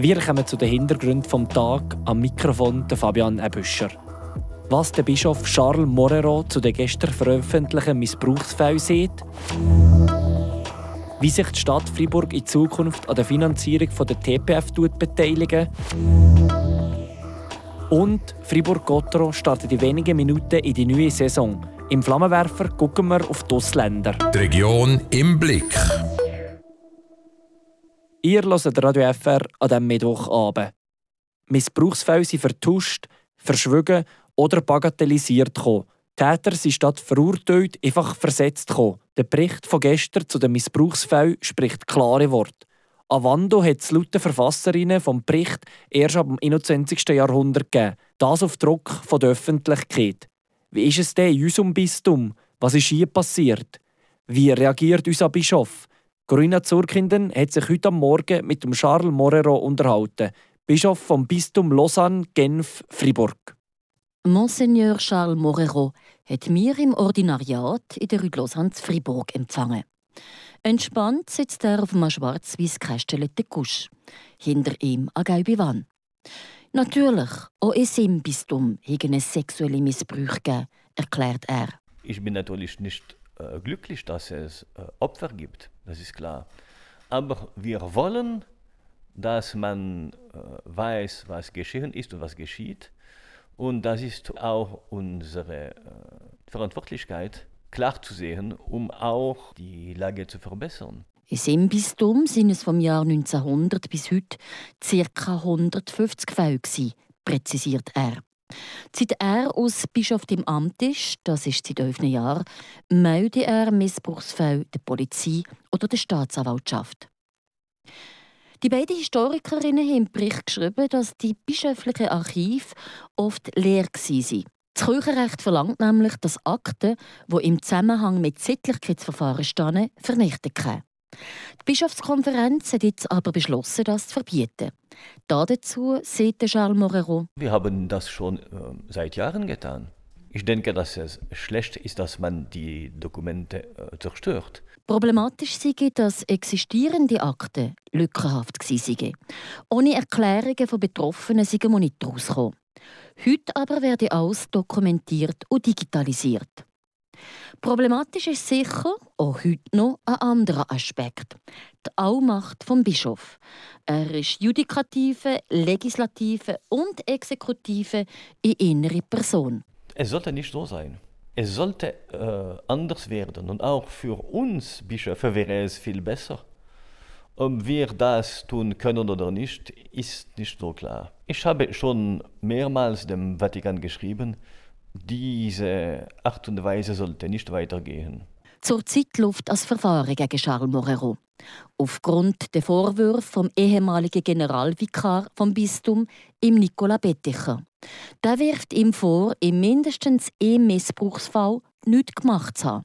Wir kommen zu den Hintergründen vom Tag am Mikrofon der Fabian Ebüscher. Was der Bischof Charles Morero zu den gestern veröffentlichten Missbrauchsfällen sieht, wie sich die Stadt Freiburg in Zukunft an der Finanzierung der TPF beteiligen und Fribourg-Gottero startet in wenigen Minuten in die neue Saison. Im Flammenwerfer gucken wir auf die Ausländer. Die Region im Blick. Ihr hört Radio FR an diesem Mittwochabend. Missbrauchsfälle sind vertuscht, verschwiegen oder bagatellisiert. Gekommen. Täter sind statt verurteilt einfach versetzt. Gekommen. Der Bericht von gestern zu den Missbrauchsfällen spricht klare Worte. Avando hat es laut Verfasserinnen vom Bericht erst ab dem 21. Jahrhundert gegeben. Das auf Druck von der Öffentlichkeit. Wie ist es denn in unserem Bistum? Was ist hier passiert? Wie reagiert unser Bischof? Corinna Zurkinden hat sich heute Morgen mit dem Charles Morero unterhalten, Bischof vom Bistum Lausanne, Genf, Fribourg. Monseigneur Charles Morero hat mir im Ordinariat in der Rue Lausanne zu Fribourg empfangen. Entspannt sitzt er auf einem schwarz-weiß gekästelten Kusch. Hinter ihm eine gelbe Wand. Natürlich, auch in seinem Bistum hegen es sexuelle Missbrüche gegeben, erklärt er. Ich bin natürlich nicht äh, glücklich, dass es äh, Opfer gibt, das ist klar. Aber wir wollen, dass man äh, weiß, was geschehen ist und was geschieht. Und das ist auch unsere äh, Verantwortlichkeit, klar zu sehen, um auch die Lage zu verbessern. In seinem Bistum sind es vom Jahr 1900 bis heute ca. 150 Fälle, präzisiert er. Seit er als Bischof im Amt ist, das ist seit elf Jahren, meldet er Missbrauchsfälle der Polizei oder der Staatsanwaltschaft. Die beiden Historikerinnen haben im Bericht geschrieben, dass die bischöflichen Archive oft leer waren. Das Kirchenrecht verlangt nämlich, dass Akten, die im Zusammenhang mit Sittlichkeitsverfahren stehen, vernichtet werden. Die Bischofskonferenz hat jetzt aber beschlossen, das zu verbieten. Dazu sieht Charles Morero. Wir haben das schon äh, seit Jahren getan. Ich denke, dass es schlecht ist, dass man die Dokumente äh, zerstört. Problematisch sei, dass existierende Akten lückenhaft waren. Ohne Erklärungen von Betroffenen sind wir nicht rausgekommen. Heute aber werde alles dokumentiert und digitalisiert. Problematisch ist sicher, auch heute noch, ein anderer Aspekt. Die Allmacht vom Bischof. Er ist Judikative, Legislative und Exekutive in innere Person. Es sollte nicht so sein. Es sollte äh, anders werden. Und auch für uns Bischöfe wäre es viel besser. Ob wir das tun können oder nicht, ist nicht so klar. Ich habe schon mehrmals dem Vatikan geschrieben, diese Art und Weise sollte nicht weitergehen. Zurzeit läuft das Verfahren gegen Charles Morero. Aufgrund der Vorwürfe vom ehemaligen Generalvikar vom Bistum, im Nicola Betticher. Der wirft ihm vor, in mindestens einem Missbrauchsfall nichts gemacht zu haben.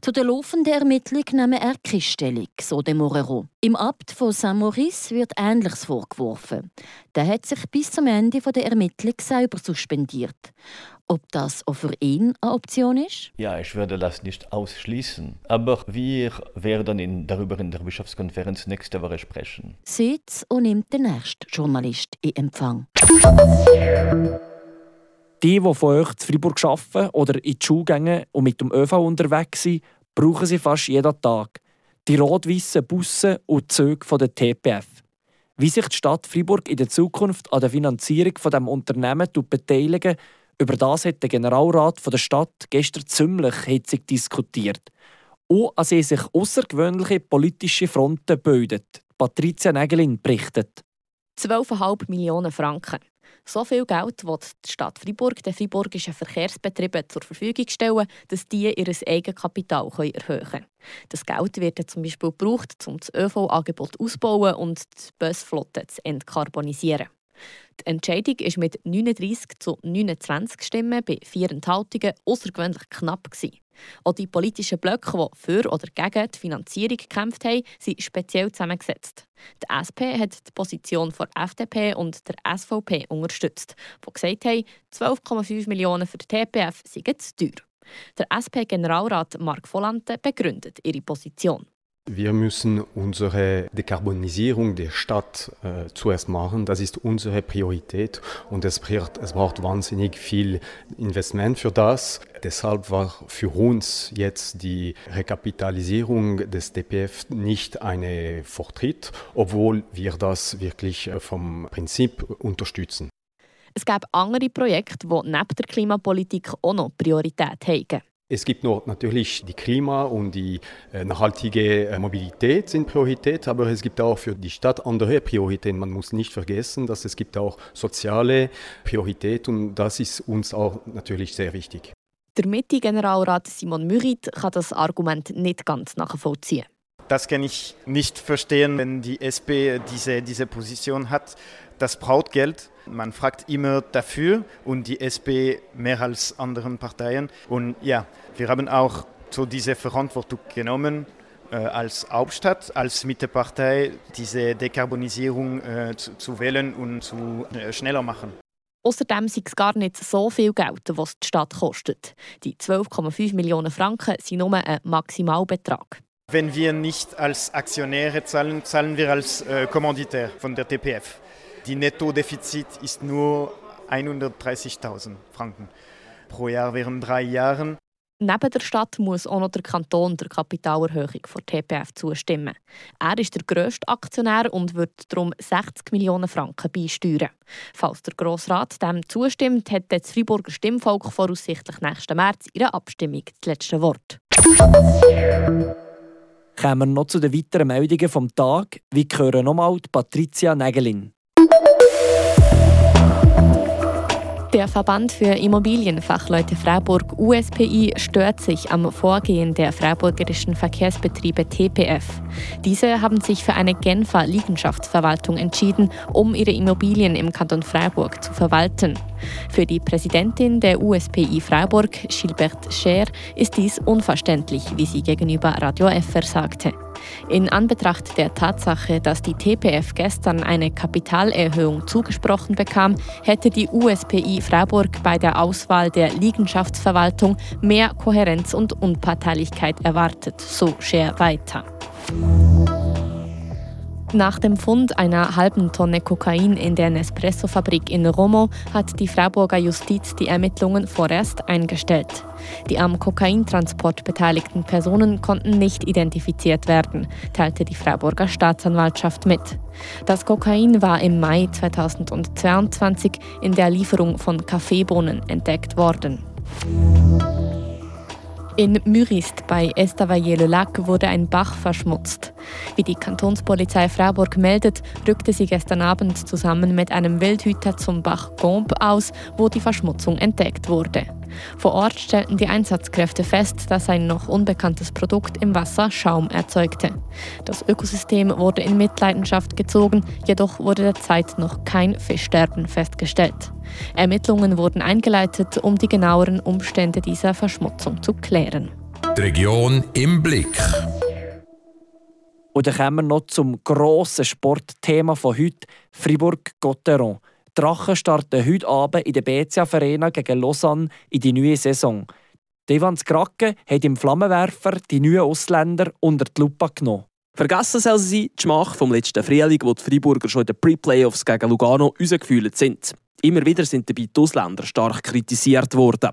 Zu der laufenden Ermittlung nehmen er Stellung, so de Morero. Im Abt von Saint-Maurice wird Ähnliches vorgeworfen. Der hat sich bis zum Ende der Ermittlung selber suspendiert. Ob das auch für ihn eine Option ist? Ja, ich würde das nicht ausschließen. Aber wir werden in, darüber in der Bischofskonferenz nächste Woche sprechen. Sitz und nimmt den nächsten Journalist in Empfang. Die, die von euch zu Freiburg arbeiten oder in die Schule gehen und mit dem ÖV unterwegs sind, brauchen sie fast jeden Tag. Die rot-weißen Busse und Züge von der TPF. Wie sich die Stadt Freiburg in der Zukunft an der Finanzierung von dem Unternehmen beteiligen, über das hat der Generalrat der Stadt gestern ziemlich hitzig diskutiert. Und an sie sich außergewöhnliche politische Fronten bildet. Patricia Nägelin berichtet. 12,5 Millionen Franken. So viel Geld will die Stadt Freiburg den freiburgischen Verkehrsbetrieben zur Verfügung stellen, dass die ihr Eigenkapital erhöhen können. Das Geld wird zum Beispiel gebraucht, um das ÖV-Angebot auszubauen und die Busflotte zu entkarbonisieren. Die Entscheidung war mit 39 zu 29 Stimmen bei vier Enthaltungen außergewöhnlich knapp. Auch die politischen Blöcke, die für oder gegen die Finanzierung gekämpft haben, sind speziell zusammengesetzt. Die SP hat die Position der FDP und der SVP unterstützt, die gesagt haben, 12,5 Millionen für die TPF seien zu teuer. Der SP-Generalrat Mark Volante begründet ihre Position. Wir müssen unsere Dekarbonisierung der Stadt äh, zuerst machen. Das ist unsere Priorität und es braucht, es braucht wahnsinnig viel Investment für das. Deshalb war für uns jetzt die Rekapitalisierung des DPF nicht eine Fortschritt, obwohl wir das wirklich äh, vom Prinzip unterstützen. Es gab andere Projekte, die neben der Klimapolitik auch noch Priorität haben. Es gibt noch natürlich die Klima und die äh, nachhaltige äh, Mobilität sind Priorität, aber es gibt auch für die Stadt andere Prioritäten. Man muss nicht vergessen, dass es gibt auch soziale Priorität und das ist uns auch natürlich sehr wichtig. Der Mitte-Generalrat Simon Mürit kann das Argument nicht ganz nachvollziehen. Das kann ich nicht verstehen, wenn die SP diese, diese Position hat. Das braucht Geld. Man fragt immer dafür und die SP mehr als andere Parteien. Und ja, wir haben auch so diese Verantwortung genommen, äh, als Hauptstadt, als Mittepartei, diese Dekarbonisierung äh, zu, zu, wählen und zu äh, schneller machen. Außerdem sind es gar nicht so viel Geld, was die Stadt kostet. Die 12,5 Millionen Franken sind nur ein Maximalbetrag. Wenn wir nicht als Aktionäre zahlen, zahlen wir als äh, Kommanditär von der TPF. Die Nettodefizit ist nur 130.000 Franken pro Jahr während drei Jahren. Neben der Stadt muss auch noch der Kanton der Kapitalerhöhung von TPF zustimmen. Er ist der grösste Aktionär und wird darum 60 Millionen Franken beisteuern. Falls der Grossrat dem zustimmt, hat das Freiburger Stimmvolk voraussichtlich nächsten März in der Abstimmung das letzte Wort. Kommen wir noch zu den weiteren Meldungen vom Tag. Wir hören nochmal Patricia Nägelin. Der Verband für Immobilienfachleute Freiburg USPI stört sich am Vorgehen der freiburgerischen Verkehrsbetriebe TPF. Diese haben sich für eine Genfer Liegenschaftsverwaltung entschieden, um ihre Immobilien im Kanton Freiburg zu verwalten. Für die Präsidentin der USPI Freiburg, Gilbert Scher, ist dies unverständlich, wie sie gegenüber Radio FR sagte. In Anbetracht der Tatsache, dass die TPF gestern eine Kapitalerhöhung zugesprochen bekam, hätte die USPI Freiburg bei der Auswahl der Liegenschaftsverwaltung mehr Kohärenz und Unparteilichkeit erwartet, so Scher weiter. Nach dem Fund einer halben Tonne Kokain in der Nespresso-Fabrik in Romo hat die Freiburger Justiz die Ermittlungen vorerst eingestellt. Die am Kokaintransport beteiligten Personen konnten nicht identifiziert werden, teilte die Freiburger Staatsanwaltschaft mit. Das Kokain war im Mai 2022 in der Lieferung von Kaffeebohnen entdeckt worden. In Mürist bei Estavayer-le-Lac wurde ein Bach verschmutzt. Wie die Kantonspolizei Freiburg meldet, rückte sie gestern Abend zusammen mit einem Wildhüter zum Bach Gombe aus, wo die Verschmutzung entdeckt wurde. Vor Ort stellten die Einsatzkräfte fest, dass ein noch unbekanntes Produkt im Wasser Schaum erzeugte. Das Ökosystem wurde in Mitleidenschaft gezogen, jedoch wurde derzeit noch kein Fischsterben festgestellt. Ermittlungen wurden eingeleitet, um die genaueren Umstände dieser Verschmutzung zu klären. Die Region im Blick. Und dann kommen wir noch zum grossen Sportthema von heute, Fribourg-Gotteron. Drachen starten heute Abend in der BCA Arena gegen Lausanne in die neue Saison. Devans Krake hat im Flammenwerfer die neuen Ausländer unter die Lupe genommen. Vergessen soll sie die Schmach vom letzten Frühling, wo die Freiburger schon in den Pre-Playoffs gegen Lugano rausgefühlt sind. Immer wieder sind dabei die Ausländer stark kritisiert worden.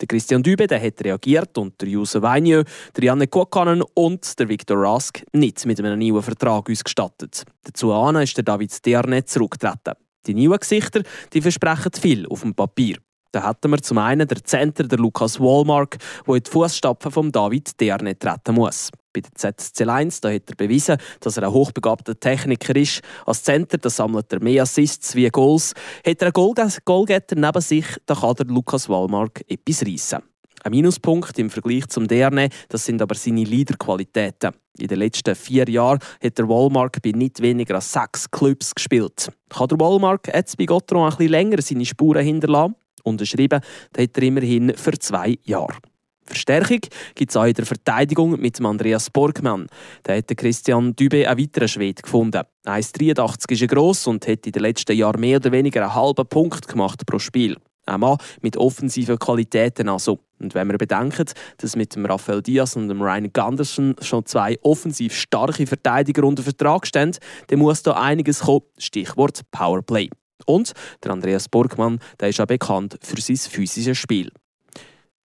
Der Christian Dübe der hat reagiert und der Juse Weinjö, der Janne Kuokkanen und der Victor Rask nicht mit einem neuen Vertrag ausgestattet. Dazu ist der David Derne zurückgetreten. Die neuen Gesichter die versprechen viel auf dem Papier. Da hätten wir zum einen der Center, der Lukas Wallmark, der in die Fußstapfen von David Derne treten muss. Bei der ZSC 1 da hat er bewiesen, dass er ein hochbegabter Techniker ist. Als Center da sammelt er mehr Assists wie Goals. Hat er einen Goalgetter neben sich, da kann der Lukas Wallmark etwas reissen. Ein Minuspunkt im Vergleich zum Derne, das sind aber seine Leaderqualitäten. In den letzten vier Jahren hat der Wallmark bei nicht weniger als sechs Clubs gespielt. Kann der Wallmark jetzt bei Gottron ein bisschen länger seine Spuren hinterlassen? Unterschrieben hat er immerhin für zwei Jahre. Verstärkung gibt es auch in der Verteidigung mit dem Andreas Borgmann. Da hat Christian Dübe einen weiteren Schwede gefunden. 1,83 ist er gross und hat in den letzten Jahren mehr oder weniger einen halben Punkt gemacht pro Spiel. Ein Mann mit offensiven Qualitäten also. Und wenn wir bedenken, dass mit dem Rafael Diaz und dem Ryan Gunderson schon zwei offensiv starke Verteidiger unter Vertrag stehen, dann muss da einiges kommen. Stichwort Powerplay. Und der Andreas Borgmann, der ist auch bekannt für sein physisches Spiel.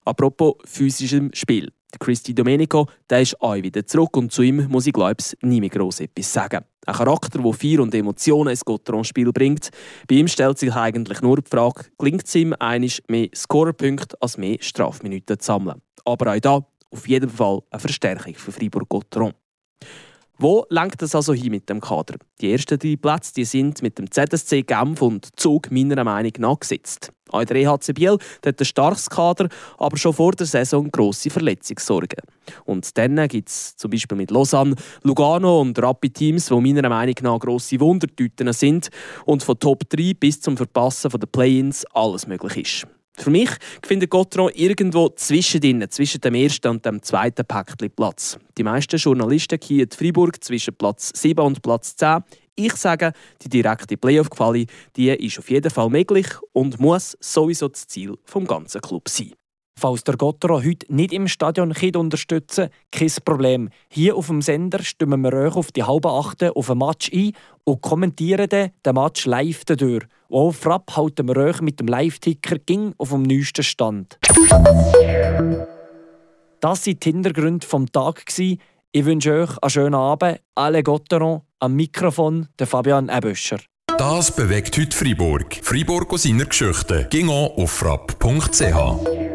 Apropos physischem Spiel. Christy Domenico, der ist auch wieder zurück und zu ihm muss ich glaube ich nie mehr gross etwas sagen. Ein Charakter, der Feier und Emotionen ins Gotteron-Spiel bringt. Bei ihm stellt sich eigentlich nur die Frage, gelingt es ihm einisch mehr Scorerpunkte als mehr Strafminuten zu sammeln. Aber auch da auf jeden Fall eine Verstärkung für Fribourg-Gotteron. Wo lenkt es also hin mit dem Kader? Die ersten drei Plätze die sind mit dem ZSC Genf und Zug meiner Meinung nach gesetzt. Auch der EHC Biel hat ein starkes Kader, aber schon vor der Saison grosse Verletzungssorgen. Und dann gibt es zum Beispiel mit Lausanne, Lugano und Rapid Teams, die meiner Meinung nach grosse Wundertüten sind und von Top 3 bis zum Verpassen der Play-ins alles möglich ist. Für mich findet Gotron irgendwo zwischendrin, zwischen dem ersten und dem zweiten Päckchen Platz. Die meisten Journalisten hier in Freiburg zwischen Platz 7 und Platz 10. Ich sage, die direkte Playoff-Quali ist auf jeden Fall möglich und muss sowieso das Ziel vom ganzen Club sein. Falls der Gottero heute nicht im Stadion unterstützen kein Problem. Hier auf dem Sender stimmen wir euch auf die halbe Achte auf den Match ein und kommentieren den Match live dadurch. Und auf Frapp halten wir euch mit dem Live-Ticker auf dem neuesten Stand. Das waren die Hintergründe vom Tag. Ich wünsche euch einen schönen Abend. Alle Gotteron am Mikrofon der Fabian Eböscher. Das bewegt heute Freiburg. Freiburg aus seiner Geschichte. Ging auf frapp.ch.